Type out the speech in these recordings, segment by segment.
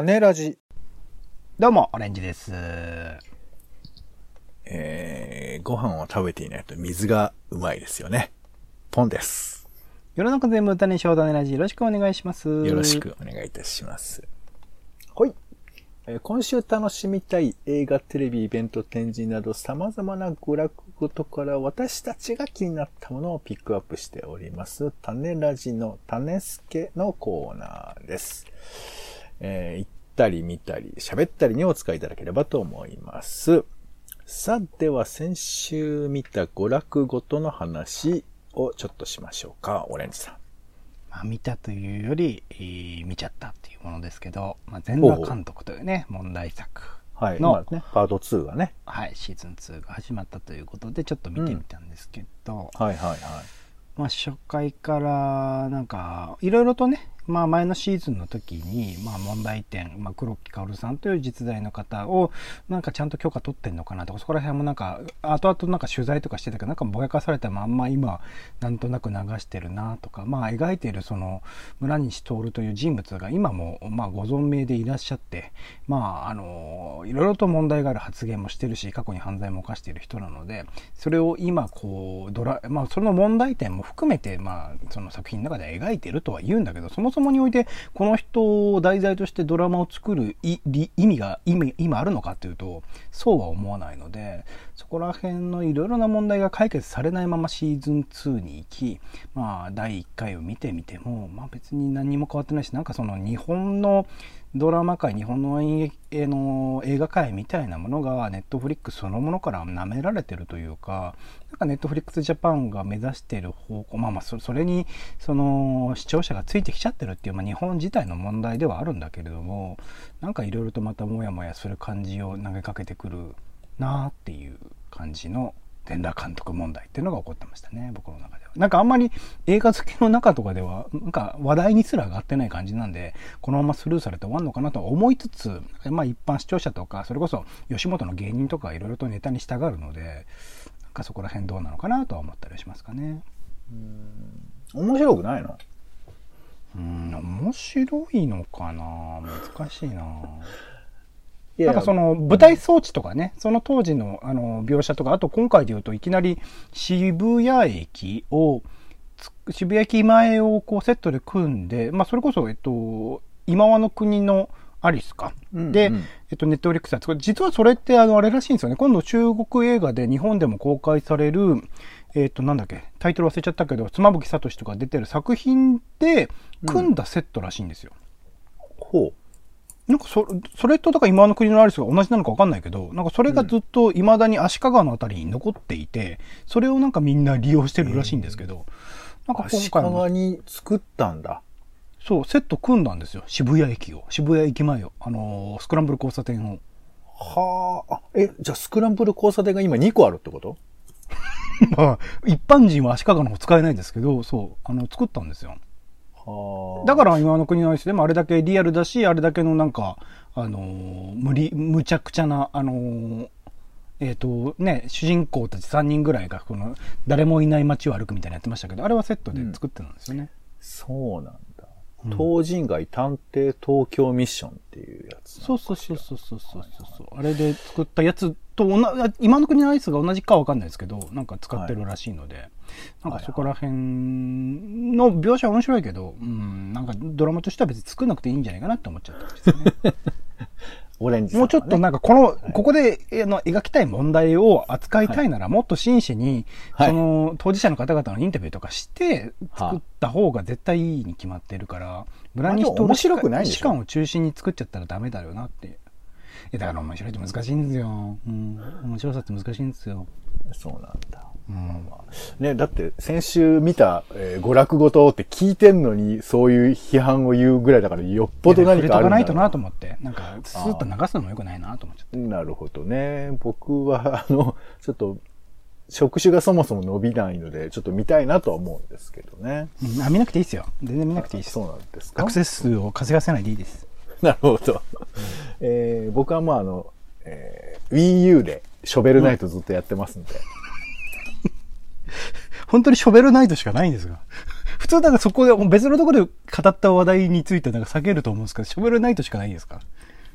種ラジ。どうも、オレンジです。えー、ご飯を食べていないと水がうまいですよね。ポンです。世の中全部歌にしよう種ラジ、よろしくお願いします。よろし。くお願いいたします。はい。えー今週楽しみたい映画、テレビ、イベント、展示など様々な娯楽ごとから私たちが気になったものをピックアップしております。種ラジの種助のコーナーです。えー行ったり見たり喋ったりにお使いいただければと思います。さあ、では先週見た娯楽ごとの話をちょっとしましょうか、オレンジさん。まあ、見たというより、えー見ちゃったっていうものですけど、まあ、全裸監督というね、問題作はい。のまあね、パート2がね。はい、シーズン2が始まったということで、ちょっと見てみたんですけど、はいはいはい。まあ、初回から、なんか、いろいろとね、まあ、前のシーズンの時に、まあ、問題点、まあ、黒木薫さんという実在の方を、なんかちゃんと許可取ってんのかなとか、そこら辺もなんか、後々なんか取材とかしてたけど、なんかぼやかされたまんま今、なんとなく流してるなとか、まあ、描いているその、村西徹という人物が今も、まあ、ご存命でいらっしゃって、まあ、あの、いろいろと問題がある発言もしてるし、過去に犯罪も犯している人なので、それを今、こう、ドラ、まあ、その問題点も含めて、まあ、その作品の中では描いてるとは言うんだけど、そもそもにおいて、この人を題材としてドラマを作る意味が、意味、今あるのかっていうと、そうは思わないので、そこら辺のいろいろな問題が解決されないままシーズン2に行き、まあ、第1回を見てみても、まあ別に何も変わってないし、なんかその日本のドラマ界、日本の演劇の映画界みたいなものがネットフリックそのものから舐められてるというか、なんかネットフリックスジャパンが目指している方向、まあまあそそれにその視聴者がついてきちゃってるっていう、まあ日本自体の問題ではあるんだけれども、なんかいろいろとまたモヤモヤする感じを投げかけてくるなあっていう感じの全裸監督問題っていうのが起こってましたね、僕の中では。なんかあんまり映画好きの中とかでは、なんか話題にすら上がってない感じなんで、このままスルーされて終わるのかなと思いつつ、まあ一般視聴者とか、それこそ吉本の芸人とかいろいろとネタに従うので、かそこら辺どうなのかなとは思ったりしますかね。面白くないの？うん、面白いのかな？難しいな。なんかその舞台装置とかね、その当時のあの描写とか、あと今回で言うといきなり渋谷駅を、つ渋谷駅前をこうセットで組んで、まあそれこそ、えっと、今和の国のアリスか？で、うんうんえっと、ネットフリックスは、実はそれってあの、あれらしいんですよね。今度中国映画で日本でも公開される、えっと、なんだっけ、タイトル忘れちゃったけど、妻夫木聡とか出てる作品で組んだセットらしいんですよ。ほなんかそ、それとだから今の国のアリスが同じなのかわかんないけど、なんかそれがずっと未だに足利のあたりに残っていて、それをなんかみんな利用してるらしいんですけど、なんか今足回も、利に作ったんだ。そう、セット組んだんですよ。渋谷駅を。渋谷駅前を。あのースクランブル交差点を。はあ。あ、え、じゃあスクランブル交差点が今2個あるってこと？まあ、一般人は足利の方使えないんですけど、そう、あの、作ったんですよ。はあ。だから今の国のアリスでもあれだけリアルだし、あれだけのなんか、あのー無理、むちゃくちゃな、あのーえっ、と、ね、主人公たち3人ぐらいが、この、誰もいない街を歩くみたいなのやってましたけど、あれはセットで作ってたんですよね。そうなんだ。うん東人街探偵東京ミッションっていうやつなそう。そうそうそうそうそうそう。あれで作ったやつと同じ、今の国のアイスが同じかわかんないですけど、なんか使ってるらしいので、なんかそこら辺の描写は面白いけど、うん、なんかドラマとしては別に作んなくていいんじゃないかなって思っちゃったんですよね。オレンジねもうちょっとなんかこの、ここであの描きたい問題を扱いたいなら、もっと真摯に、はいその当事者の方々のインタビューとかして作った方が絶対いいに決まってるから、村西とまあでも面白くない士官を中心に作っちゃったらダメだよなって。だから面白いって難しいんですよ。うん。面白さって難しいんですよ。そうなんだ。うん。ね、だって先週見た、えー娯楽ごとって聞いてんのにそういう批判を言うぐらいだからよっぽど何かあるんだないとなと思って、なんかスーッと流すのも良くないなと思っちゃって。なるほどね。僕は、あの、ちょっと、職種がそもそも伸びないので、ちょっと見たいなとは思うんですけどね。うんあ見なくていいですよ。全然見なくていいです。そうなんですか？アクセス数を稼がせないでいいです。なるほど。えー僕はまああの、えー Wii U でショベルナイトずっとやってますんで。本当にショベルナイトしかないんですが。普通なんかそこで別のところで語った話題についてなんか避けると思うんですけど、ショベルナイトしかないですか？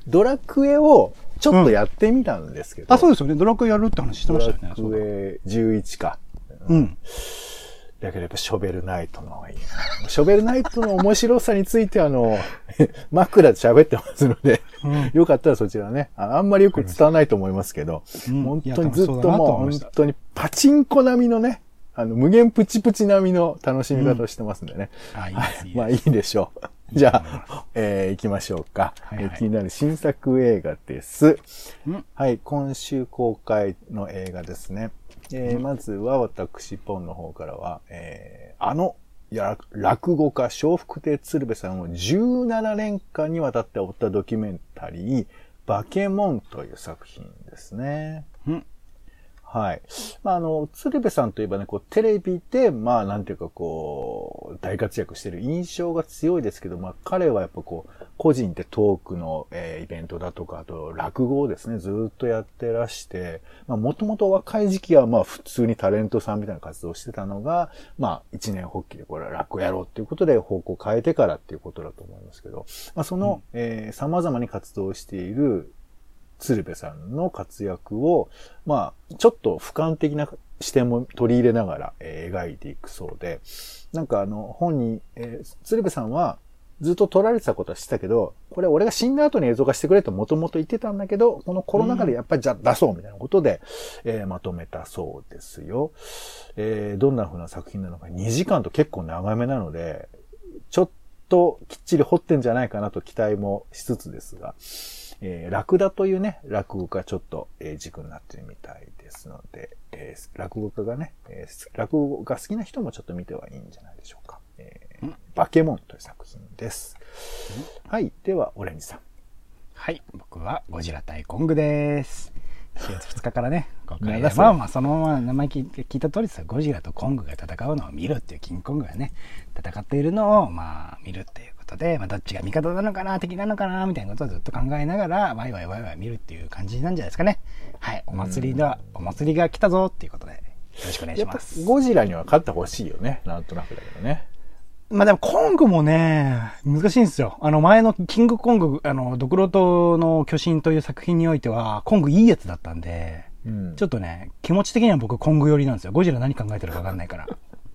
ドラクエをちょっとやってみたんですけど。あ、そうですよね。ドラクエやるって話してましたよね。ドラクエ11か。うん。だけどやっぱショベルナイトの方がいいな。ショベルナイトの面白さについてあの、枕で喋ってますので、うんよかったらそちらね。ああんまりよく伝わらないと思いますけど、うん本当にずっとともう本当にパチンコ並みのね、あの、無限プチプチ並みの楽しみ方をしてますんでね。あ、いいです、い。まあいいでしょう。じゃあ、えー行きましょうか、はいはいえー気になる新作映画です。うんはい、今週公開の映画ですね。えーまずは私、ポンの方からは、えーあの、や落語家、笑福亭鶴瓶さんを17年間にわたって追ったドキュメンタリー、バケモンという作品ですね。うん。はい。まあ、あの、鶴瓶さんといえばね、こう、テレビで、まあ、なんていうか、こう、大活躍してる印象が強いですけど、まあ、彼はやっぱこう、個人でトークの、えーイベントだとか、あと、落語をですね、ずーっとやってらして、まあ、もともと若い時期は、まあ、普通にタレントさんみたいな活動をしてたのが、まあ、一年発起で、これは落語やろうっていうことで、方向を変えてからっていうことだと思いますけど、まあ、その、えー様々に活動している、鶴瓶さんの活躍を、まあ、ちょっと俯瞰的な視点も取り入れながら、えー描いていくそうで、なんかあの、本に、えー鶴瓶さんはずっと撮られてたことは知ってたけど、これ俺が死んだ後に映像化してくれともともと言ってたんだけど、このコロナ禍でやっぱりじゃ出そうみたいなことで、えーまとめたそうですよ。えーどんな風な作品なのか、2時間と結構長めなので、ちょっときっちり掘ってんじゃないかなと期待もしつつですが、えー、ラクダというね、落語家ちょっと、えー軸になってるみたいですので、えー落語家がね、えー落語が好きな人もちょっと見てはいいんじゃないでしょうか。えーバケモンという作品です。はい。では、オレンジさん。はい。僕はゴジラ対コングです。4月2日からね、まあまあ、そのまま名前聞い聞いた通りですよゴジラとコングが戦うのを見るっていう、キングコングがね、戦っているのを、まあ、見るっていうことで、まあ、どっちが味方なのかな、敵なのかな、みたいなことをずっと考えながら、ワイワイワイワイ見るっていう感じなんじゃないですかね。はい。お祭りだ、お祭りが来たぞっていうことで、よろしくお願いやっぱします。ゴジラには勝ってほしいよね。なんとなくだけどね。まあでも、コングもね、難しいんですよ。あの、前のキングコング、あの、ドクロトの巨神という作品においては、コングいいやつだったんで、うんちょっとね、気持ち的には僕コング寄りなんですよ。ゴジラ何考えてるか分かんないから。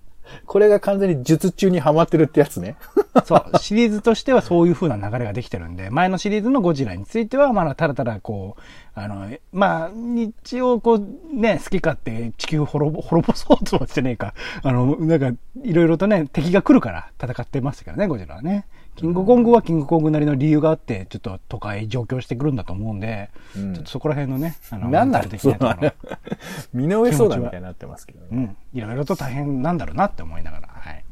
これが完全に術中にはまってるってやつね。そう、シリーズとしてはそういう風な流れができてるんで、前のシリーズのゴジラについては、まだただただこう、あの、まあ、一応こう、ね、好き勝手地球滅ぼ、滅ぼそうとはしてねえか。あの、なんか、いろいろとね、敵が来るから戦ってましたからね、ゴジラはね。キングコングはキングコングなりの理由があって、ちょっと都会上京してくるんだと思うんで、うんちょっとそこら辺のね、あの、なんだメンタル的そのなところ。身の上そうだみたいになってますけどね。うん。いろいろと大変なんだろうなって思いながら、はい。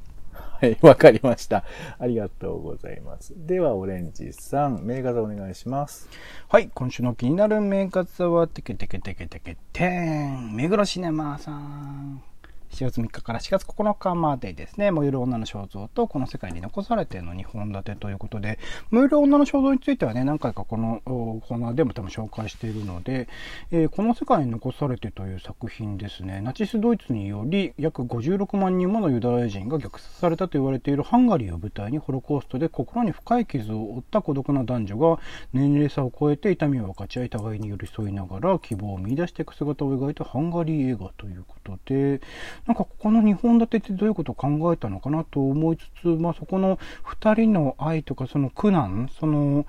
はい、わかりました。ありがとうございます。では、オレンジさん、名画座お願いします。はい、今週の気になる名画座は、テケテケテケテケテーン、目黒シネマさん。4月3日から4月9日までですね、燃える女の肖像とこの世界に残されての2本立てということで、燃える女の肖像についてはね、何回かこのコーナーでも多分紹介しているので、えーこの世界に残されてという作品ですね、ナチスドイツにより約56万人ものユダヤ人が虐殺されたと言われているハンガリーを舞台にホロコーストで心に深い傷を負った孤独な男女が年齢差を超えて痛みを分かち合い互いに寄り添いながら希望を見出していく姿を描いたハンガリー映画ということでなんかここの2本立てってどういうことを考えたのかなと思いつつ、まあ、そこの2人の愛とかその苦難その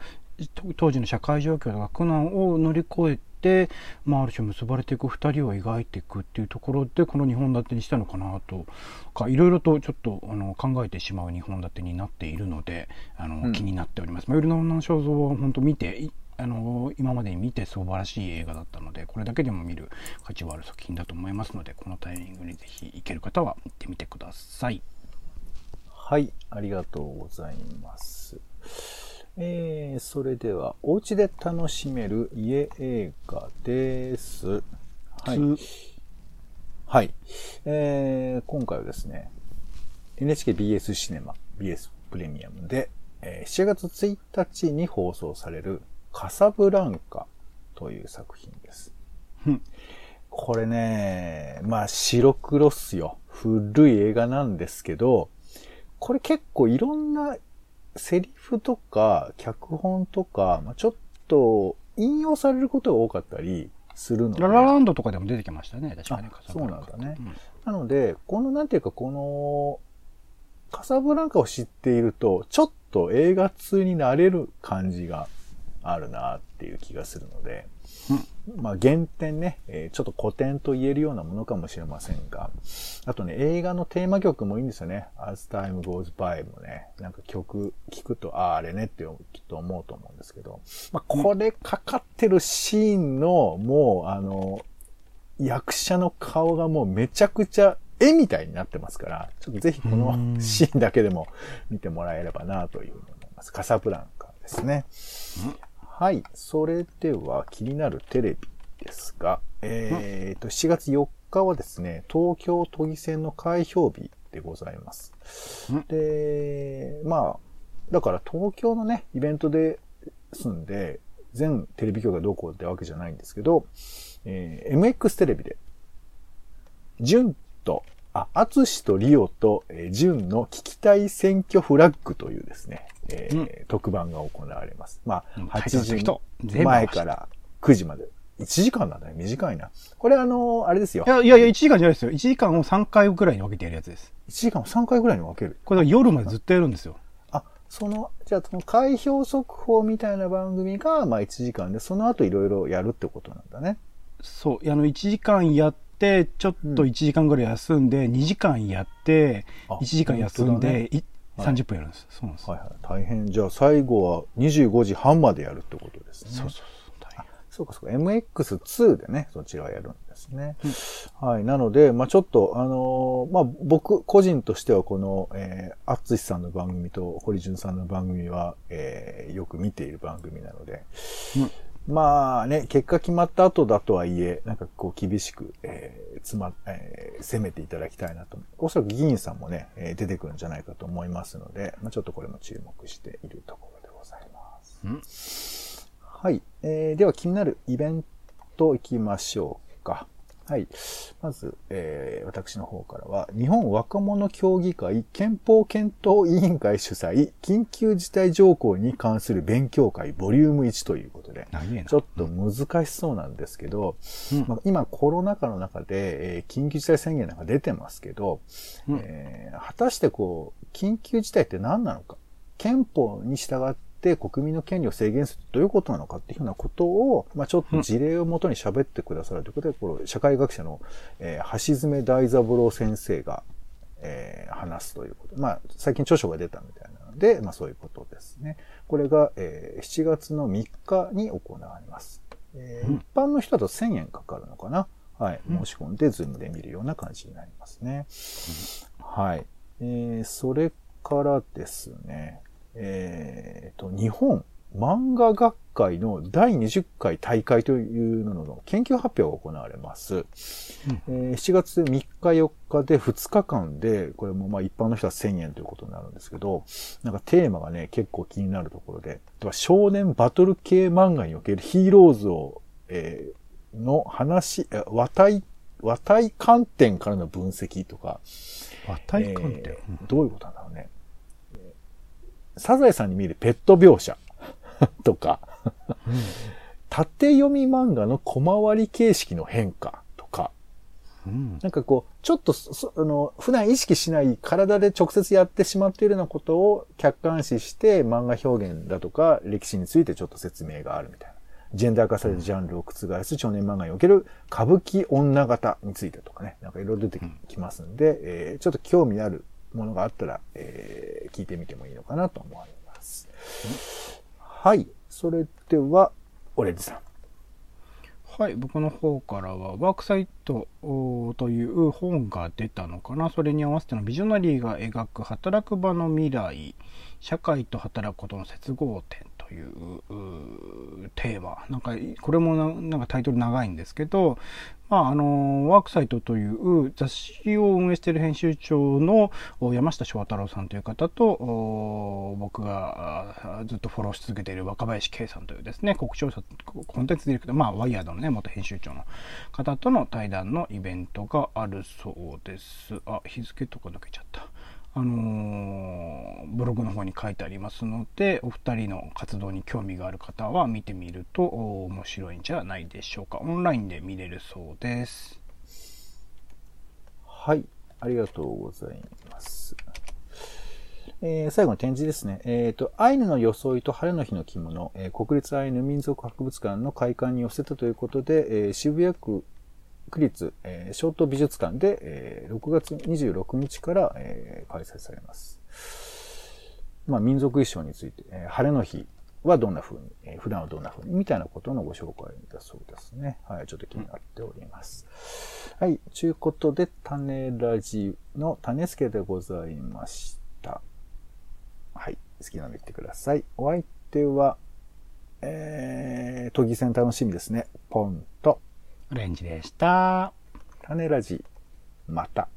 と当時の社会状況とか苦難を乗り越えて、まあ、ある種結ばれていく2人を描いていくっていうところでこの2本立てにしたのかなとかいろいろとちょっとあの考えてしまう2本立てになっているのであの、うん気になっております。まあ、夜の女の肖像は本当見ていあの今までに見て素晴らしい映画だったのでこれだけでも見る価値はある作品だと思いますのでこのタイミングにぜひ行ける方は行ってみてください。はい、ありがとうございます。えー、それでは、お家で楽しめる家映画です。はい。はい。えー、今回はですね、NHKBS シネマ、BS プレミアムで、えー7月1日に放送されるカサブランカという作品ですうん。これね、まあ白黒っすよ。古い映画なんですけど、これ結構いろんなセリフとか脚本とか、まあ、ちょっと引用されることが多かったりするので。ララランドとかでも出てきましたね、確かに。そうなんだね。うんなので、このなんていうかこの、カサブランカを知っていると、ちょっと映画通になれる感じがあるなっていう気がするので、うん、まあ原点ね、えー、ちょっと古典と言えるようなものかもしれませんが、あとね、映画のテーマ曲もいいんですよね。As Time Goes By もね、なんか曲聴くと、ああ、あれねってきっと思うと思うんですけど、まあこれかかってるシーンの、もうあの、役者の顔がもうめちゃくちゃ絵みたいになってますから、ちょっとぜひこのシーンだけでも見てもらえればなというふうに思います。カサブランカですね。はい。それでは気になるテレビですが、えっ、ー、と、7月4日はですね、東京都議選の開票日でございます。で、まあ、だから東京のね、イベントで住んで、全テレビ局がどうこうってわけじゃないんですけど、えー、MX テレビで、ジュンと、あ、アツシとリオと、えー、ジュンの聞きたい選挙フラッグというですね、えー、うん、特番が行われます。まあ、8時前から9時まで。1時間なんだね。短いな。これあのー、あれですよ。いやいやいや、1時間じゃないですよ。1時間を3回ぐらいに分けてやるやつです。1時間を3回ぐらいに分けるこれ夜までずっとやるんですよ。あ、その、じゃあその開票速報みたいな番組が、まあ1時間で、その後いろいろやるってことなんだね。そう。あの、1時間やって、ちょっと1時間ぐらい休んで、うん、2時間やって、1時間休んで、ね、30分やるんです。そうなんです。はいはい。大変。じゃあ最後は25時半までやるってことですね。そうそうそうかそうか。MX2 でね、そちらはやるんですね。うん、はい。なので、まあちょっと、あのー、まあ僕個人としてはこの、えー、アッツシさんの番組と堀潤さんの番組は、えー、よく見ている番組なので、うんまあね、結果決まった後だとはいえ、なんかこう厳しく、えー、つま、えー、攻めていただきたいなと。おそらく議員さんもね、えー、出てくるんじゃないかと思いますので、まあ、ちょっとこれも注目しているところでございます。はい。えー、では気になるイベント行きましょうか。はい。まず、えー、私の方からは、日本若者協議会憲法検討委員会主催、緊急事態条項に関する勉強会ボリューム1ということで、ちょっと難しそうなんですけど、うん、まあ、今コロナ禍の中で、えー、緊急事態宣言なんか出てますけど、うん、えー、果たしてこう、緊急事態って何なのか、憲法に従ってって国民の権利を制限するとどういうことなのかっていうようなことを、まあ、ちょっと事例をもとに喋ってくださるということで、この社会学者の、えー、橋爪大三郎先生が、えー、話すということ。まあ、最近著書が出たみたいなので、まあそういうことですね。これが、えー、7月の3日に行われます。えー、一般の人だと1000円かかるのかな？はい。申し込んで、ズームで見るような感じになりますね。はい。えー、それからですね。えっ、ー、と、日本漫画学会の第20回大会というのの研究発表が行われます。うん、えー、7月3日4日で2日間で、これもまあ一般の人は1000円ということになるんですけど、なんかテーマがね、結構気になるところで、少年バトル系漫画におけるヒーローズを、えー、の話、和体、和体観点からの分析とか。和体観点、えー、どういうことなんだろうね。サザエさんに見るペット描写。とか。縦読み漫画の小回り形式の変化。とか、うん、なんかこう、ちょっとあの、普段意識しない体で直接やってしまっているようなことを客観視して漫画表現だとか歴史についてちょっと説明があるみたいな。ジェンダー化されるジャンルを覆す少年漫画における歌舞伎女型についてとかね、なんかいろいろ出てきますんで、うん、えー、ちょっと興味あるものがあったら、えー、聞いてみてもいいのかなと思います。はい。それでは、オレンジさん。はい、僕の方からは、ワークサイトという本が出たのかな。それに合わせてのビジョナリーが描く働く場の未来、社会と働くことの接合点いうテーマ。なんか、これもなんかタイトル長いんですけど、まあ、あの、ワークサイトという雑誌を運営している編集長の山下翔太郎さんという方と、僕がずっとフォローし続けている若林圭さんというですね、国庁コンテンツディレクター、まあ、ワイヤードのね、元編集長の方との対談のイベントがあるそうです。あ、日付とか抜けちゃった。あのブログの方に書いてありますので、お二人の活動に興味がある方は見てみると面白いんじゃないでしょうか。オンラインで見れるそうです。はい。ありがとうございます。えー最後の展示ですね。えっ、と、アイヌの装いと晴れの日の着物、えー国立アイヌ民族博物館の開館に寄せたということで、え渋谷区区立、えー、小東美術館で、えー6月26日から、えー開催されます。まあ、民族衣装について、えー晴れの日はどんな風に、えー普段はどんな風に、みたいなことのご紹介だそうですね。はい、ちょっと気になっております。はい、ということで、種ラジの種助でございました。はい、好きなの言ってください。お相手は、えー、都議選楽しみですね。ポン、オレンジでした。種ラジ、また。